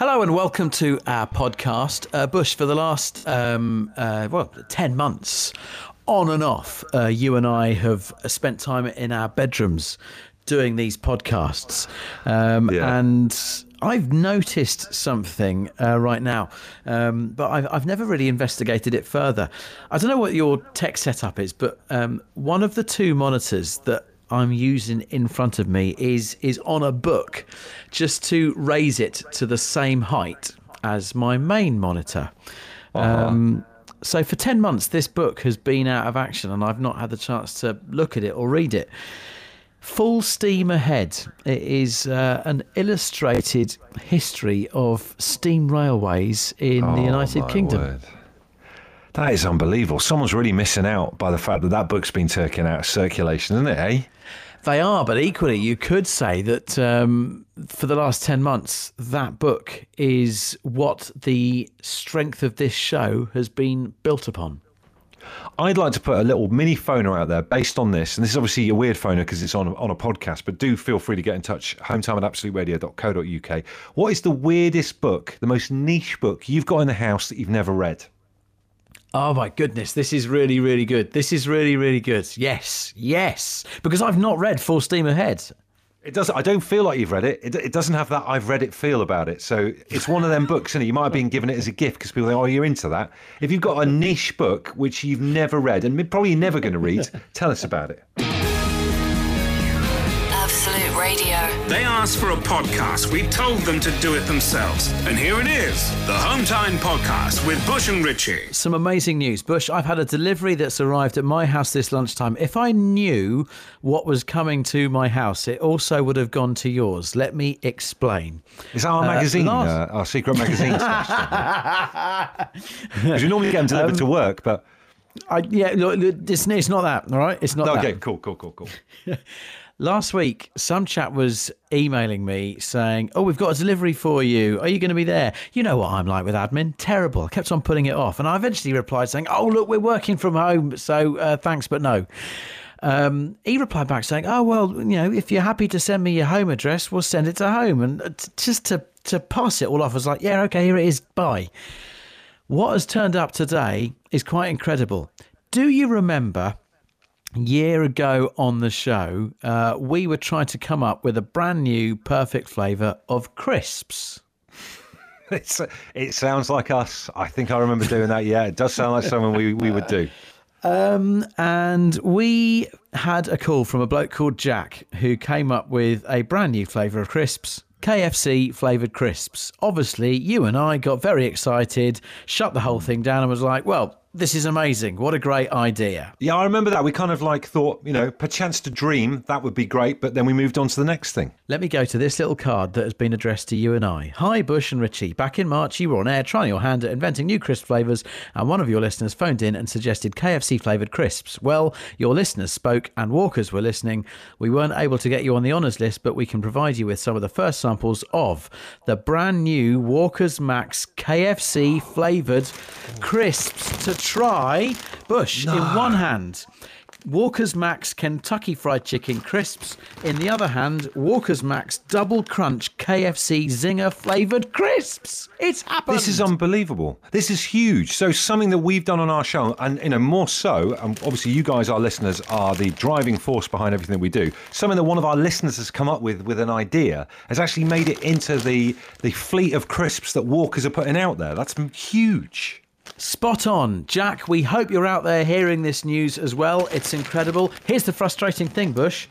Hello and welcome to our podcast. Uh, Bush, for the last, um, uh, well, 10 months, on and off, uh, you and I have spent time in our bedrooms doing these podcasts. Um, Yeah. And I've noticed something uh, right now, um, but I've, I've never really investigated it further. I don't know what your tech setup is, but um, one of the two monitors that I'm using in front of me is is on a book, just to raise it to the same height as my main monitor. Um, so for ten months, this book has been out of action, and I've not had the chance to look at it or read it. Full Steam Ahead. It is uh, an illustrated history of steam railways in the Oh, United Kingdom. word. That is unbelievable. Someone's really missing out by the fact that that book's been taken out of circulation, isn't it, eh? They are, but equally, you could say that um, for the last 10 months, that book is what the strength of this show has been built upon. I'd like to put a little mini phoner out there based on this, and this is obviously a weird phoner because it's on on a podcast. But do feel free to get in touch. Hometime at absoluteradio.co.uk. What is the weirdest book, the most niche book you've got in the house that you've never read? Oh my goodness, this is really, really good. This is really, really good. Yes, yes. Because I've not read Full Steam Ahead. It doesn't. I don't feel like you've read it. It, it doesn't have that I've read it feel about it. So it's one of them books, and you might have been given it as a gift because people think, "Oh, you're into that." If you've got a niche book which you've never read and probably never going to read, tell us about it. They asked for a podcast. We told them to do it themselves. And here it is the Hometime Podcast with Bush and Richie. Some amazing news. Bush, I've had a delivery that's arrived at my house this lunchtime. If I knew what was coming to my house, it also would have gone to yours. Let me explain. It's that our magazine, last- uh, our secret magazine stuff? Because we normally get them delivered to work, but I, yeah, look, look, it's, it's not that, all right? It's not that. okay, cool, cool, cool, cool. Last week, some chap was emailing me saying, Oh, we've got a delivery for you. Are you going to be there? You know what I'm like with admin. Terrible. I kept on putting it off. And I eventually replied saying, Oh, look, we're working from home. So uh, thanks, but no. Um, he replied back saying, Oh, well, you know, if you're happy to send me your home address, we'll send it to home. And uh, t- just to, to pass it all off, I was like, Yeah, okay, here it is. Bye. What has turned up today is quite incredible. Do you remember year ago on the show, uh, we were trying to come up with a brand new perfect flavour of crisps. It's, it sounds like us. I think I remember doing that. Yeah, it does sound like something we, we would do. And we had a call from a bloke called Jack who came up with a brand new flavour of crisps. KFC flavoured crisps. Obviously, you and I got very excited, shut the whole thing down, and was like, well, this is amazing. What a great idea. Yeah, I remember that. We kind of like thought, you know, perchance to dream, that would be great, but then we moved on to the next thing. Let me go to this little card that has been addressed to you and I. Hi, Bush and Richie. Back in March, you were on air trying your hand at inventing new crisp flavours, and one of your listeners phoned in and suggested KFC flavoured crisps. Well, your listeners spoke, and Walkers were listening. We weren't able to get you on the honours list, but we can provide you with some of the first samples of the brand new Walkers Max KFC flavoured crisps to try. Bush, in one hand. Walker's Max Kentucky Fried Chicken crisps. In the other hand, Walker's Max Double Crunch KFC Zinger flavored crisps. It's happened. This is unbelievable. This is huge. So something that we've done on our show, and you know more so, and obviously you guys, our listeners, are the driving force behind everything that we do. Something that one of our listeners has come up with with an idea has actually made it into the the fleet of crisps that Walkers are putting out there. That's huge. Spot on. Jack, we hope you're out there hearing this news as well. It's incredible. Here's the frustrating thing, Bush.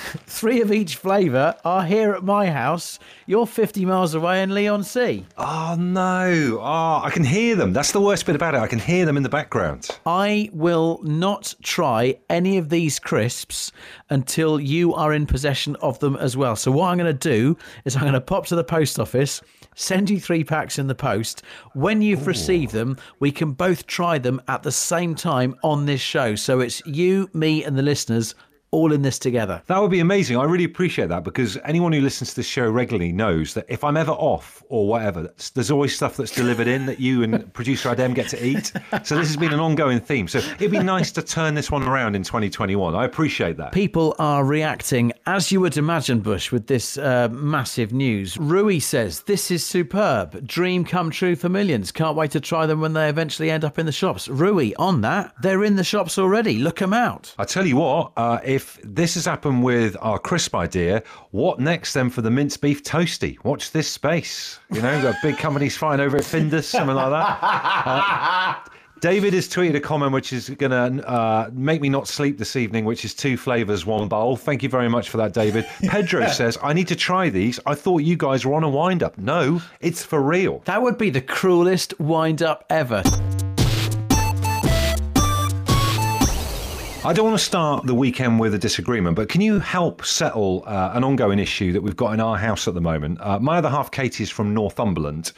Three of each flavour are here at my house. You're 50 miles away in Leigh-on-Sea. Oh no! Oh, I can hear them. That's the worst bit about it. I can hear them in the background. I will not try any of these crisps until you are in possession of them as well. So, what I'm going to do is I'm going to pop to the post office, send you three packs in the post. When you've received them, we can both try them at the same time on this show. So, it's you, me, and the listeners all in this together. That would be amazing. I really appreciate that because anyone who listens to this show regularly knows that if I'm ever off or whatever, there's always stuff that's delivered in that you and producer Adem get to eat. So this has been an ongoing theme. So it'd be nice to turn this one around in 2021. I appreciate that. People are reacting, as you would imagine, Bush, with this uh, massive news. Rui says, This is superb. Dream come true for millions. Can't wait to try them when they eventually end up in the shops. Rui, on that, they're in the shops already. Look them out. I tell you what, uh, if this has happened with our crisp idea, what next then for the mince beef toasty? Watch this space. You know, got big companies fighting over at Findus, something like that. Uh, David has tweeted a comment which is going to uh, make me not sleep this evening, which is two flavours, one bowl. Thank you very much for that, David. Pedro says, I need to try these. I thought you guys were on a wind up. No, it's for real. That would be the cruelest wind up ever. I don't want to start the weekend with a disagreement, but can you help settle uh, an ongoing issue that we've got in our house at the moment? Uh, my other half, Katie, is from Northumberland.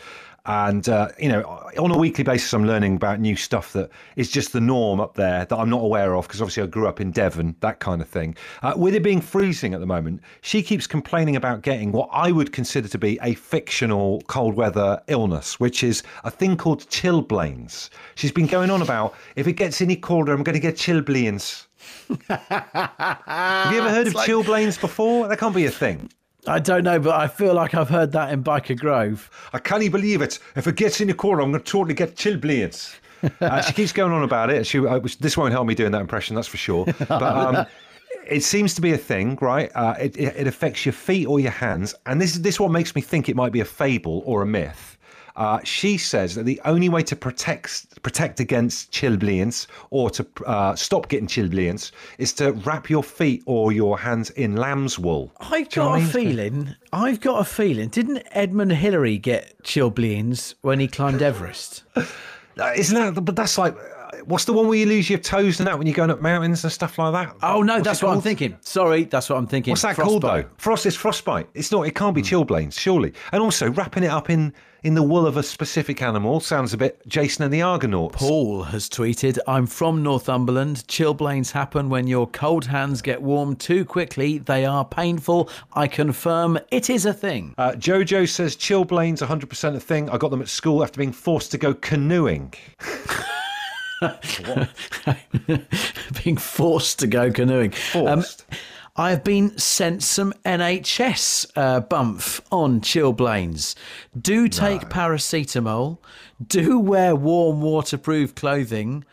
And, uh, you know, on a weekly basis, I'm learning about new stuff that is just the norm up there that I'm not aware of because obviously I grew up in Devon, that kind of thing. Uh, with it being freezing at the moment, she keeps complaining about getting what I would consider to be a fictional cold weather illness, which is a thing called chilblains. She's been going on about if it gets any colder, I'm going to get chilblains. Have you ever heard of like- chilblains before? That can't be a thing. I don't know, but I feel like I've heard that in Byker Grove. I can't believe it. If it gets in the corner, I'm going to totally get chilblains. Uh, she keeps going on about it. She, uh, this won't help me doing that impression, that's for sure. But um, it seems to be a thing, right? Uh, it, it, it affects your feet or your hands, and this is this what makes me think it might be a fable or a myth. Uh, she says that the only way to protect protect against chilblains or to uh, stop getting chilblains is to wrap your feet or your hands in lamb's wool. I've Do got a I a mean? feeling. I've got a feeling. Didn't Edmund Hillary get chilblains when he climbed Everest? Uh, Isn't that? But that's like, what's the one where you lose your toes and that when you're going up mountains and stuff like that? Oh no, What's that's what I'm thinking. Sorry, that's what I'm thinking. What's that called though? Frost is frostbite. It's not. It can't be chilblains, surely. And also wrapping it up in in the wool of a specific animal sounds a bit Jason and the Argonauts. Paul has tweeted, I'm from Northumberland. Chilblains happen when your cold hands get warm too quickly. They are painful. I confirm it is a thing. Uh, Jojo says chilblains 100% a thing. I got them at school after being forced to go canoeing. Being forced to go canoeing. Forced. I have been sent some NHS uh, bump on chilblains. Do take paracetamol. Do wear warm, waterproof clothing.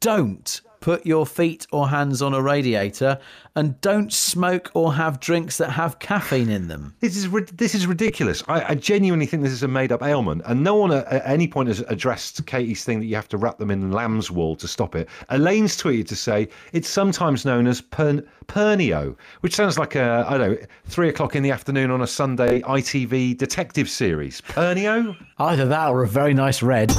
Don't put your feet or hands on a radiator. And don't smoke or have drinks that have caffeine in them. This is this is ridiculous. I, I genuinely think this is a made up ailment, and no one at, at any point has addressed Katie's thing that you have to wrap them in lamb's wool to stop it. Elaine's tweeted to say it's sometimes known as pern- pernio, which sounds like a I don't know three o'clock in the afternoon on a Sunday ITV detective series. Pernio. Either that or a very nice red.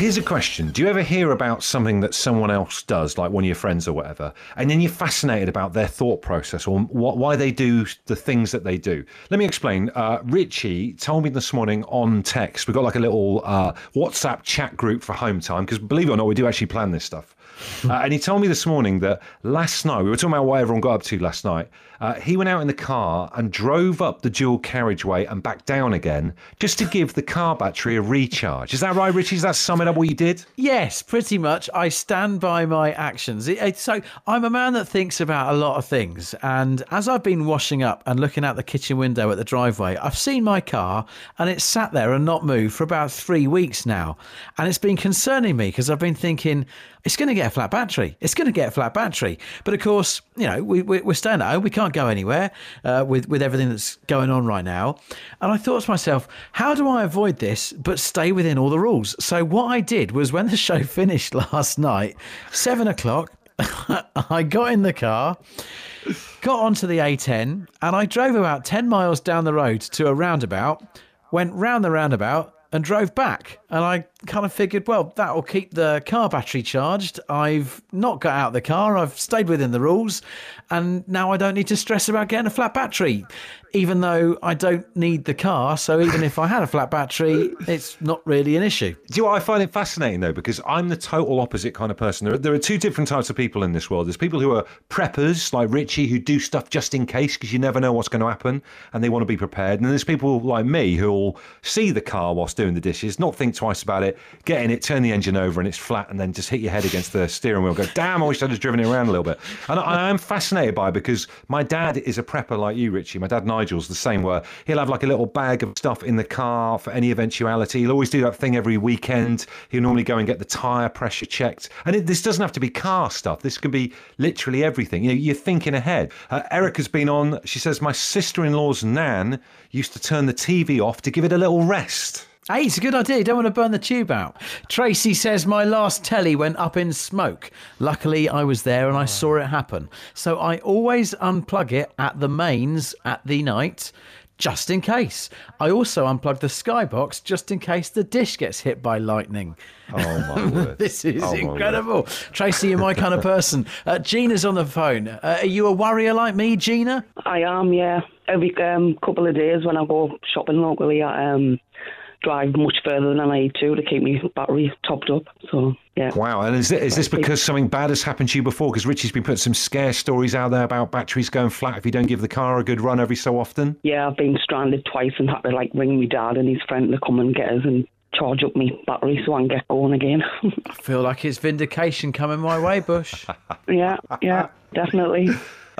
Here's a question. Do you ever hear about something that someone else does, like one of your friends or whatever, and then you're fascinated about their thought process or what, why they do the things that they do? Let me explain. Uh, Richie told me this morning on text, we've got like a little uh, WhatsApp chat group for home time, because believe it or not, we do actually plan this stuff. Uh, and he told me this morning that last night, we were talking about what everyone got up to last night. Uh, he went out in the car and drove up the dual carriageway and back down again just to give the car battery a recharge. Is that right, Richie? Is that sum it up what you did? Yes, pretty much. I stand by my actions. It, it- so I'm a man that thinks about a lot of things. And as I've been washing up and looking out the kitchen window at the driveway, I've seen my car and it's sat there and not moved for about three weeks now. And it's been concerning me because I've been thinking, it's going to get a flat battery. It's going to get a flat battery. But of course, you know, we, we, we're staying at home. We can't go anywhere uh, with, with everything that's going on right now. And I thought to myself, how do I avoid this but stay within all the rules? So what I did was when the show finished last night, seven o'clock, I got in the car, got onto the A10, and I drove about 10 miles down the road to a roundabout, went round the roundabout, and drove back. And I kind of figured, well, that will keep the car battery charged. I've not got out of the car, I've stayed within the rules, and now I don't need to stress about getting a flat battery, even though I don't need the car. So even if I had a flat battery, it's not really an issue. Do you know what I find it fascinating though? Because I'm the total opposite kind of person. There are, there are two different types of people in this world. There's people who are preppers, like Richie, who do stuff just in case because you never know what's going to happen and they want to be prepared. And there's people like me who will see the car whilst doing the dishes, not think twice about it, get in it, turn the engine over, and it's flat, and then just hit your head against the steering wheel. Go, damn! I wish I'd have driven it around a little bit. And I, I am fascinated by it because my dad is a prepper like you, Richie. My dad Nigel's the same. Where he'll have like a little bag of stuff in the car for any eventuality. He'll always do that thing every weekend. He'll normally go and get the tire pressure checked. And it, this doesn't have to be car stuff. This can be literally everything. You know, you're thinking ahead. Uh, Erica's been on. She says my sister-in-law's nan used to turn the TV off to give it a little rest. Hey, it's a good idea. You don't want to burn the tube out. Tracy says, My last telly went up in smoke. Luckily, I was there and I saw it happen. So I always unplug it at the mains at the night. Just in case. I also unplug the skybox just in case the dish gets hit by lightning. Oh my word! This is Oh, incredible. Tracy, you're my kind of person. Uh, Gina's on the phone. Uh, are you a worrier like me, Gina? I am, yeah. Every um, couple of days when I go shopping locally, I um, drive much further than I need to to keep my battery topped up. So, yeah. Wow. And is, it, is this because something bad has happened to you before? Because Richie's been putting some scare stories out there about batteries going flat if you don't give the car a good run every so often. Yeah, I've been stranded twice and had to like ring my dad and his friend to come and get us and charge up my battery so I can get going again. I feel like it's vindication coming my way, Bush. yeah, yeah, definitely.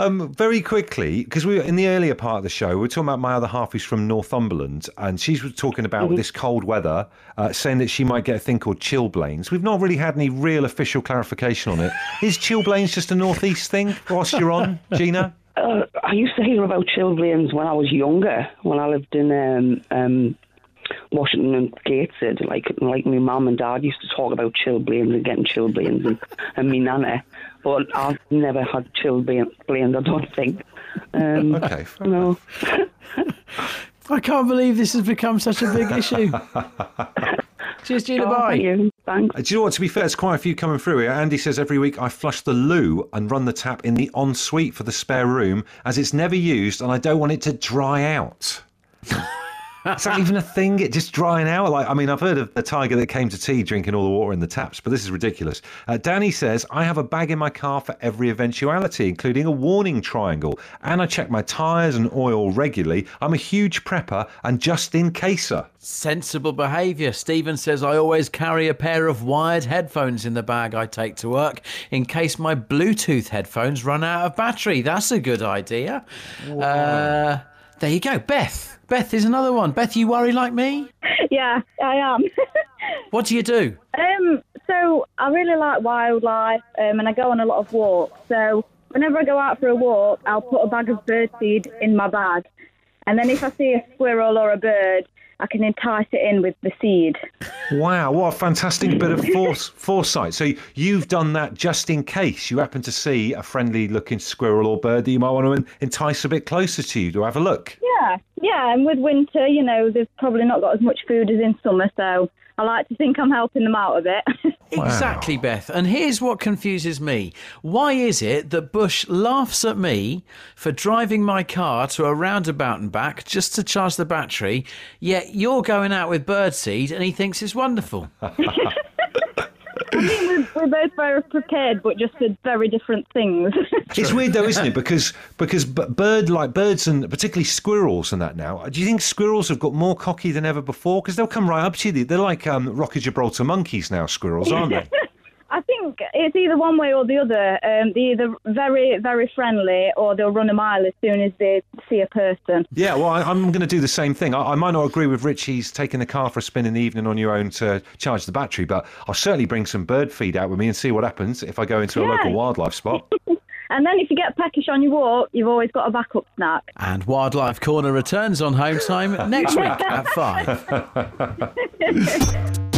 Um, very quickly, because we were in the earlier part of the show, we were talking about my other half who's from Northumberland, and she was talking about Mm-hmm. this cold weather, uh, saying that she might get a thing called chilblains. We've not really had any real official clarification on it. Is chilblains just a northeast thing? Whilst you're on, Gina? Uh, I used to hear about chilblains when I was younger, when I lived in um, um, Washington and Gateshead. Like, like my mum and dad used to talk about chilblains and getting chilblains, and, and me nana. But I've never had chilblains, I don't think. Um, Okay. fair no. I can't believe this has become such a big issue. Cheers, Gina. Oh, bye. thank you. Thanks. Uh, Do you know what? To be fair, it's quite a few coming through here. Andy says every week I flush the loo and run the tap in the ensuite for the spare room as it's never used and I don't want it to dry out. Is that even a thing? It just drying out? Like, I mean, I've heard of the tiger that came to tea drinking all the water in the taps, but this is ridiculous. Uh, Danny says I have a bag in my car for every eventuality, including a warning triangle, and I check my tyres and oil regularly. I'm a huge prepper and just in caser. Sensible behaviour. Stephen says I always carry a pair of wired headphones in the bag I take to work in case my Bluetooth headphones run out of battery. That's a good idea. Uh, there you go. Beth. Beth is another one. Beth, you worry like me? Yeah, I am. What do you do? um, so I really like wildlife, um, and I go on a lot of walks. So whenever I go out for a walk, I'll put a bag of birdseed in my bag, and then if I see a squirrel or a bird, I can entice it in with the seed. Wow, what a fantastic bit of force, foresight. So you've done that just in case you happen to see a friendly looking squirrel or bird that you might want to entice a bit closer to you to have a look. Yeah, yeah, yeah. and with winter, you know, there's probably not got as much food as in summer, so I like to think I'm helping them out a bit. Exactly, Beth. And here's what confuses me. Why is it that Bush laughs at me for driving my car to a roundabout and back just to charge the battery, yet you're going out with birdseed and he thinks it's wonderful? I think we're, we're both very prepared, but just for very different things. It's weird though, isn't it? Because because bird like birds and particularly squirrels and that now. Do you think squirrels have got more cocky than ever before? Because they'll come right up to you. They're like um, Rocky Gibraltar monkeys now. Squirrels, aren't they? I think it's either one way or the other. Um, they're either very, very friendly or they'll run a mile as soon as they see a person. Yeah, well, I, I'm going to do the same thing. I, I might not agree with Richie's taking the car for a spin in the evening on your own to charge the battery, but I'll certainly bring some bird feed out with me and see what happens if I go into a Yeah. local wildlife spot. And then if you get peckish on your walk, you've always got a backup snack. And Wildlife Corner returns on home time next week at 5.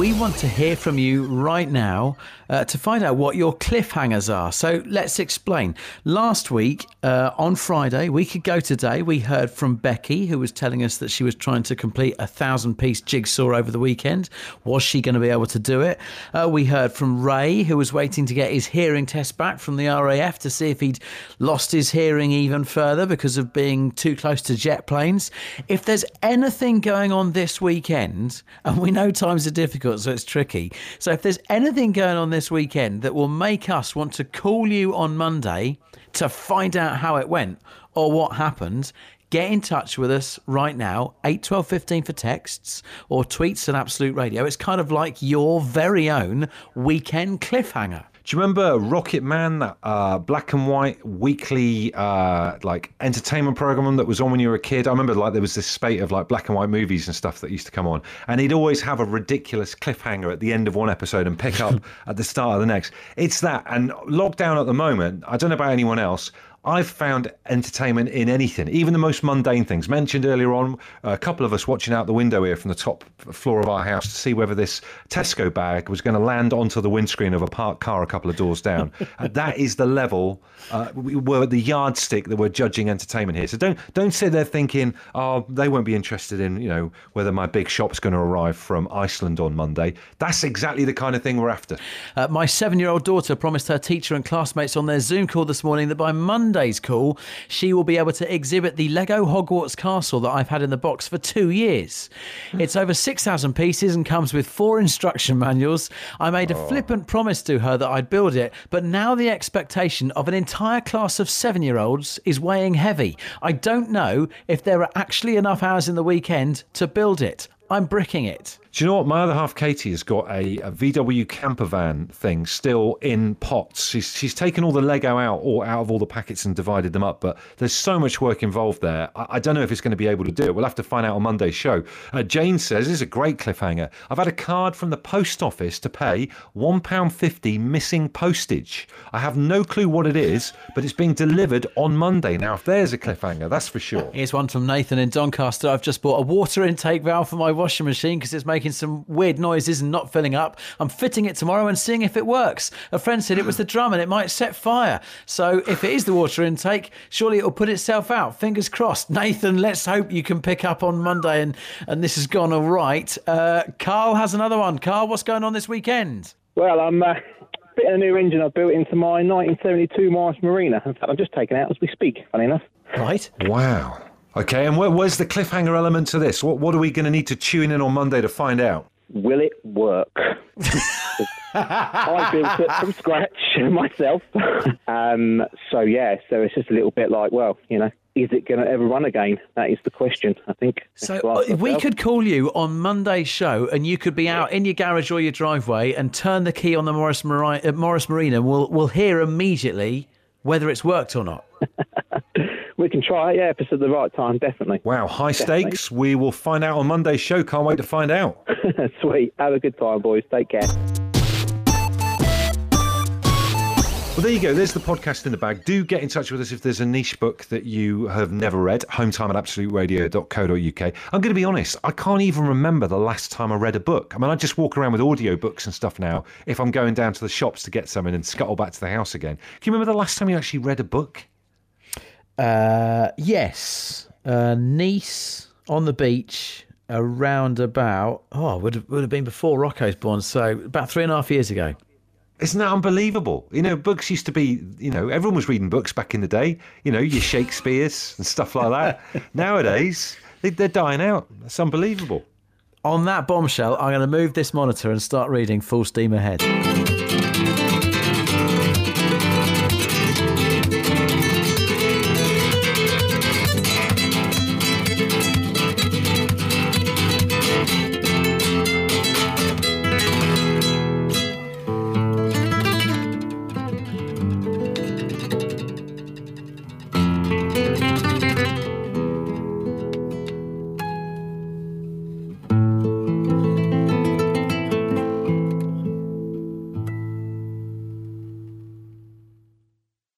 we want to hear from you right now uh, to find out what your cliffhangers are. So let's explain. Last week, uh, on Friday, week ago today, we heard from Becky, who was telling us that she was trying to complete a thousand piece jigsaw over the weekend. Was she going to be able to do it? Uh, we heard from Ray, who was waiting to get his hearing test back from the RAF to see if he'd lost his hearing even further because of being too close to jet planes. If there's anything going on this weekend, and we know times are difficult, so it's tricky. So if there's anything going on this weekend that will make us want to call you on Monday to find out how it went or what happened, get in touch with us right now 8 12 15 for texts or tweets at absolute radio it's kind of like your very own weekend cliffhanger Do you remember Rocket Man, that uh, black and white weekly uh, like entertainment program that was on when you were a kid? I remember like there was this spate of like black and white movies and stuff that used to come on, and he'd always have a ridiculous cliffhanger at the end of one episode and pick up at the start of the next. It's that, and lockdown at the moment. I don't know about anyone else. I've found entertainment in anything, even the most mundane things. Mentioned earlier on, a couple of us watching out the window here from the top floor of our house to see whether this Tesco bag was going to land onto the windscreen of a parked car a couple of doors down. Uh, that is the level, uh, we were the yardstick that we're judging entertainment here. So don't don't sit there thinking, oh, they won't be interested in, you know, whether my big shop's going to arrive from Iceland on Monday. That's exactly the kind of thing we're after. Uh, my seven year old daughter promised her teacher and classmates on their Zoom call this morning that by Monday's call, she will be able to exhibit the Lego Hogwarts castle that I've had in the box for two years. It's over 6,000 pieces and comes with four instruction manuals. I made a oh. flippant promise to her that I'd build it, but now the expectation of an entire class of seven year olds is weighing heavy. I don't know if there are actually enough hours in the weekend to build it. I'm bricking it. Do you know what? My other half, Katie, has got a, a VW camper van thing still in pots. She's, she's taken all the Lego out or out of all the packets and divided them up, but there's so much work involved there. I, I don't know if it's going to be able to do it. We'll have to find out on Monday's show. Uh, Jane says, this is a great cliffhanger. I've had a card from the post office to pay £1.50 missing postage. I have no clue what it is, but it's being delivered on Monday. Now, if there's a cliffhanger, that's for sure. Here's one from Nathan in Doncaster. I've just bought a water intake valve for my washing machine because it's making some weird noises and not filling up. I'm fitting it tomorrow and seeing if it works. A friend said it was the drum and it might set fire. So if it is the water intake, surely it'll put itself out. Fingers crossed. Nathan, let's hope you can pick up on Monday and, and this has gone all right. Uh, Carl has another one. Carl, what's going on this weekend? Well, I'm uh, fitting a new engine I've built into my 1972 Morris Marina. In fact, I'm just taking it out as we speak, funny enough. Right. Wow. Okay, and where, where's the cliffhanger element to this? What, what are we going to need to tune in on Monday to find out? Will it work? I built it from scratch myself. um, so, yeah, so it's just a little bit like, well, you know, is it going to ever run again? That is the question, I think. So To ask uh, we could call you on Monday's show, and you could be out in your garage or your driveway and turn the key on the Morris, Mari- uh, Morris Marina. and We'll we'll hear immediately whether it's worked or not. We can try it, yeah, if it's at the right time, definitely. Wow, high stakes. We will find out on Monday's show. Can't wait to find out. Sweet. Have a good time, boys. Take care. Well, there you go. There's the podcast in the bag. Do get in touch with us if there's a niche book that you have never read. Hometime at absoluteradio.co.uk. I'm going to be honest, I can't even remember the last time I read a book. I mean, I just walk around with audio books and stuff now if I'm going down to the shops to get something and scuttle back to the house again. Can you remember the last time you actually read a book? Uh, yes, uh, Nice on the beach around about oh would have, would have been before Rocco's born, so about three and a half years ago. Isn't that unbelievable? You know, books used to be, you know, everyone was reading books back in the day, you know, your Shakespeare's and stuff like that. Nowadays, they, they're dying out. That's unbelievable. On that bombshell, I'm going to move this monitor and start reading full steam ahead.